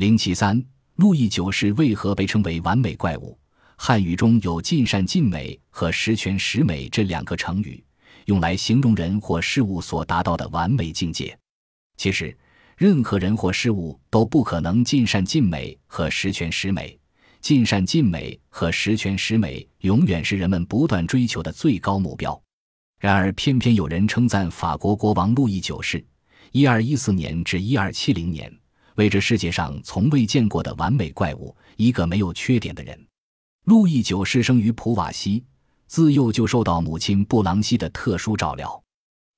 零七三，路易九世为何被称为完美怪物？汉语中有尽善尽美和十全十美这两个成语，用来形容人或事物所达到的完美境界。其实，任何人或事物都不可能尽善尽美和十全十美。尽善尽美和十全十美永远是人们不断追求的最高目标。然而，偏偏有人称赞法国国王路易九世（一二一四年至一二七零年）为这世界上从未见过的完美怪物，一个没有缺点的人。路易九世生于普瓦西，自幼就受到母亲布朗西的特殊照料。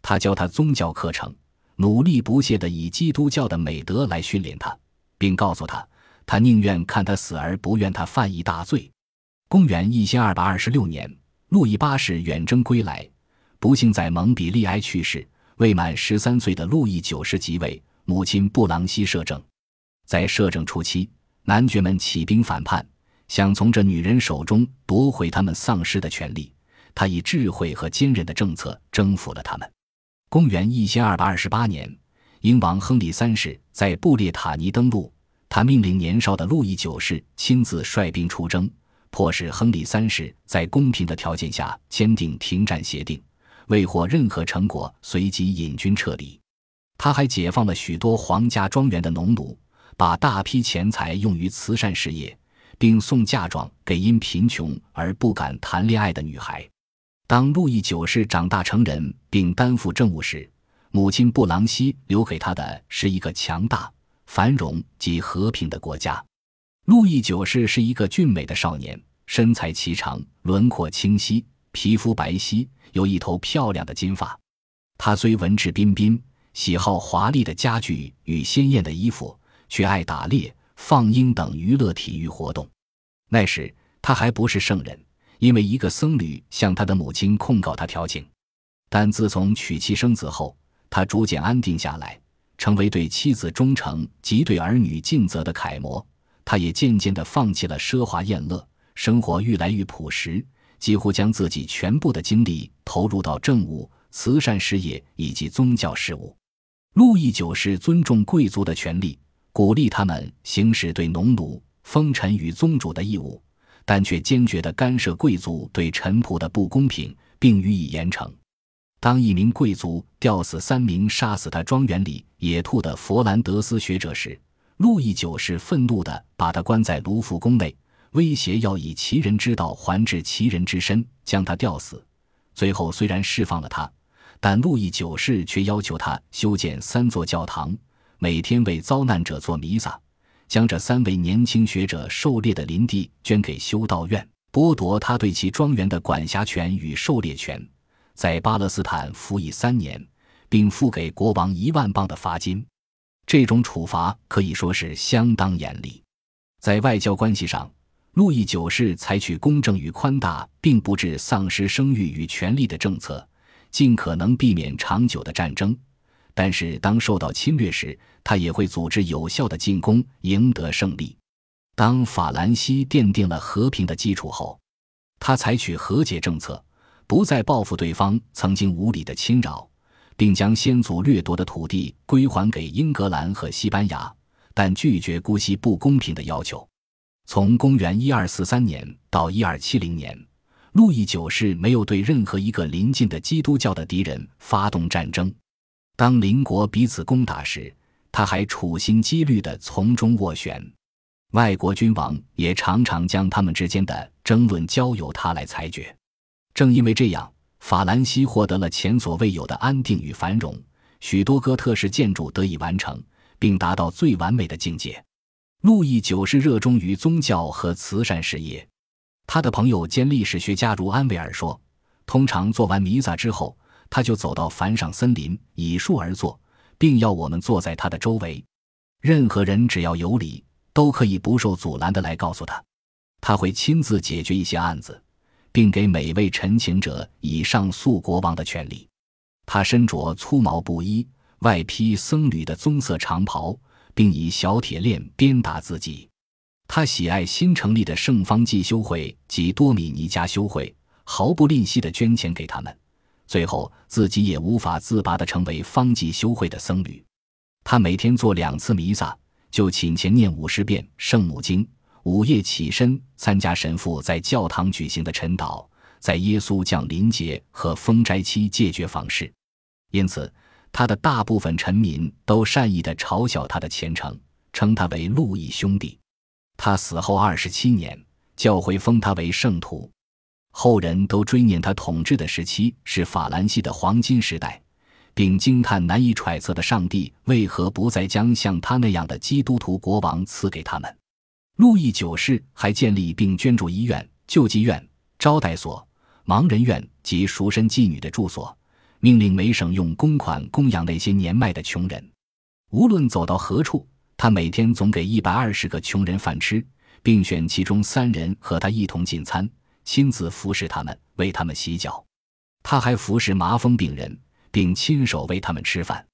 他教他宗教课程，努力不懈地以基督教的美德来训练他，并告诉他。他宁愿看他死，而不愿他犯一大罪。公元一千二百二十六年，路易八世远征归来，不幸在蒙彼利埃去世。未满十三岁的路易九世即位，母亲布朗西摄政。在摄政初期，男爵们起兵反叛，想从这女人手中夺回他们丧失的权利。他以智慧和坚韧的政策征服了他们。公元一千二百二十八年，英王亨利三世在布列塔尼登陆。他命令年少的路易九世亲自率兵出征，迫使亨利三世在公平的条件下签订停战协定，未获任何成果，随即引军撤离。他还解放了许多皇家庄园的农奴，把大批钱财用于慈善事业，并送嫁妆给因贫穷而不敢谈恋爱的女孩。当路易九世长大成人并担负政务时，母亲布朗西留给他的是一个强大。繁荣及和平的国家。路易九世是一个俊美的少年，身材颀长，轮廓清晰，皮肤白皙，有一头漂亮的金发。他虽文质彬彬，喜好华丽的家具与鲜艳的衣服，却爱打猎、放鹰等娱乐体育活动。那时他还不是圣人，因为一个僧侣向他的母亲控告他调情。但自从娶妻生子后，他逐渐安定下来。成为对妻子忠诚及对儿女尽责的楷模，他也渐渐地放弃了奢华宴乐，生活愈来愈朴实，几乎将自己全部的精力投入到政务、慈善事业以及宗教事务。路易九世尊重贵族的权利，鼓励他们行使对农奴、封臣与宗主的义务，但却坚决地干涉贵族对臣仆的不公平，并予以严惩。当一名贵族吊死三名杀死他庄园里野兔的佛兰德斯学者时，路易九世愤怒地把他关在卢浮宫内，威胁要以其人之道还治其人之身，将他吊死。最后虽然释放了他，但路易九世却要求他修建三座教堂，每天为遭难者做弥撒，将这三位年轻学者狩猎的林地捐给修道院，剥夺他对其庄园的管辖权与狩猎权。在巴勒斯坦服役三年，并付给国王一万磅的罚金。这种处罚可以说是相当严厉。在外交关系上，路易九世采取公正与宽大，并不致丧失声誉与权力的政策，尽可能避免长久的战争。但是，当受到侵略时，他也会组织有效的进攻，赢得胜利。当法兰西奠定了和平的基础后，他采取和解政策。不再报复对方曾经无理的侵扰，并将先祖掠夺的土地归还给英格兰和西班牙，但拒绝姑息不公平的要求。从公元一二四三年到一二七零年，路易九世没有对任何一个邻近的基督教的敌人发动战争。当邻国彼此攻打时，他还处心积虑地从中斡旋。外国君王也常常将他们之间的争论交由他来裁决。正因为这样，法兰西获得了前所未有的安定与繁荣，许多哥特式建筑得以完成，并达到最完美的境界。路易九世热衷于宗教和慈善事业，他的朋友兼历史学家如安维尔说：“通常做完弥撒之后，他就走到凡上森林，以树而坐，并要我们坐在他的周围。任何人只要有理，都可以不受阻拦的来告诉他，他会亲自解决一些案子。”并给每位陈情者以上诉国王的权利。他身着粗毛布衣，外披僧侣的棕色长袍，并以小铁链鞭打自己。他喜爱新成立的圣方济修会及多米尼加修会，毫不吝惜地捐钱给他们。最后，自己也无法自拔地成为方济修会的僧侣。他每天做两次弥撒，就寝前念五十遍圣母经，午夜起身参加神父在教堂举行的晨祷，在耶稣降临节和封斋期戒绝房事。因此，他的大部分臣民都善意地嘲笑他的虔诚，称他为路易兄弟。他死后二十七年，教会封他为圣徒。后人都追念他统治的时期是法兰西的黄金时代，并惊叹难以揣测的上帝为何不再将像他那样的基督徒国王赐给他们。路易九世还建立并捐助医院、救济院、招待所、盲人院及赎身妓女的住所，命令每省用公款供养那些年迈的穷人。无论走到何处，他每天总给一百二十个穷人饭吃，并选其中三人和他一同进餐。亲自服侍他们，为他们洗脚。他还服侍麻风病人，并亲手喂他们吃饭。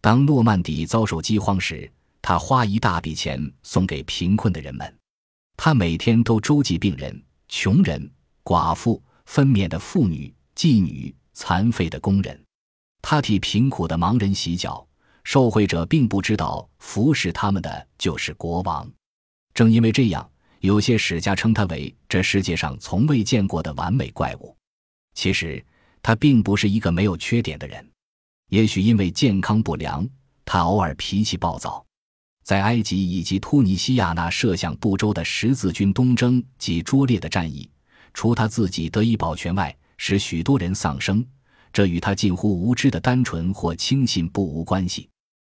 当诺曼底遭受饥荒时，他花一大笔钱送给贫困的人们。他每天都周济病人、穷人、寡妇、分娩的妇女、妓女、残废的工人。他替贫苦的盲人洗脚，受贿者并不知道服侍他们的就是国王。正因为这样。有些史家称他为这世界上从未见过的完美怪物。其实他并不是一个没有缺点的人。也许因为健康不良，他偶尔脾气暴躁。在埃及以及突尼西亚那设想不周的十字军东征及拙劣的战役，除他自己得以保全外，使许多人丧生。这与他近乎无知的单纯或轻信不无关系。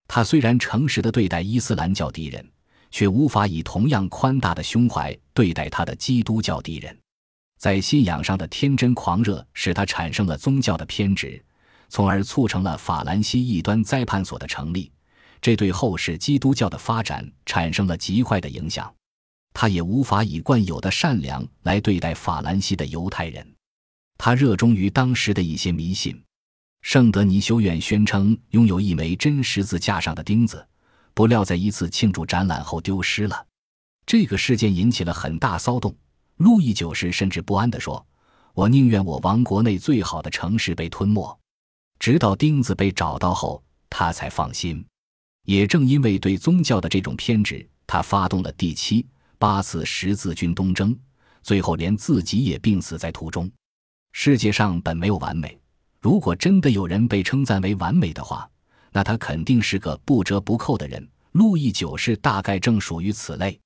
他虽然诚实地对待伊斯兰教敌人。却无法以同样宽大的胸怀对待他的基督教敌人，在信仰上的天真狂热使他产生了宗教的偏执，从而促成了法兰西异端灾判所的成立，这对后世基督教的发展产生了极坏的影响。他也无法以惯有的善良来对待法兰西的犹太人，他热衷于当时的一些迷信。圣德尼修院宣称拥有一枚真十字架上的钉子。不料，在一次庆祝展览后丢失了。这个事件引起了很大骚动。路易九世甚至不安地说：“我宁愿我王国内最好的城市被吞没。”直到钉子被找到后，他才放心。也正因为对宗教的这种偏执，他发动了第七、八次十字军东征，最后连自己也病死在途中。世界上本没有完美，如果真的有人被称赞为完美的话。那他肯定是个不折不扣的人。路易九世大概正属于此类。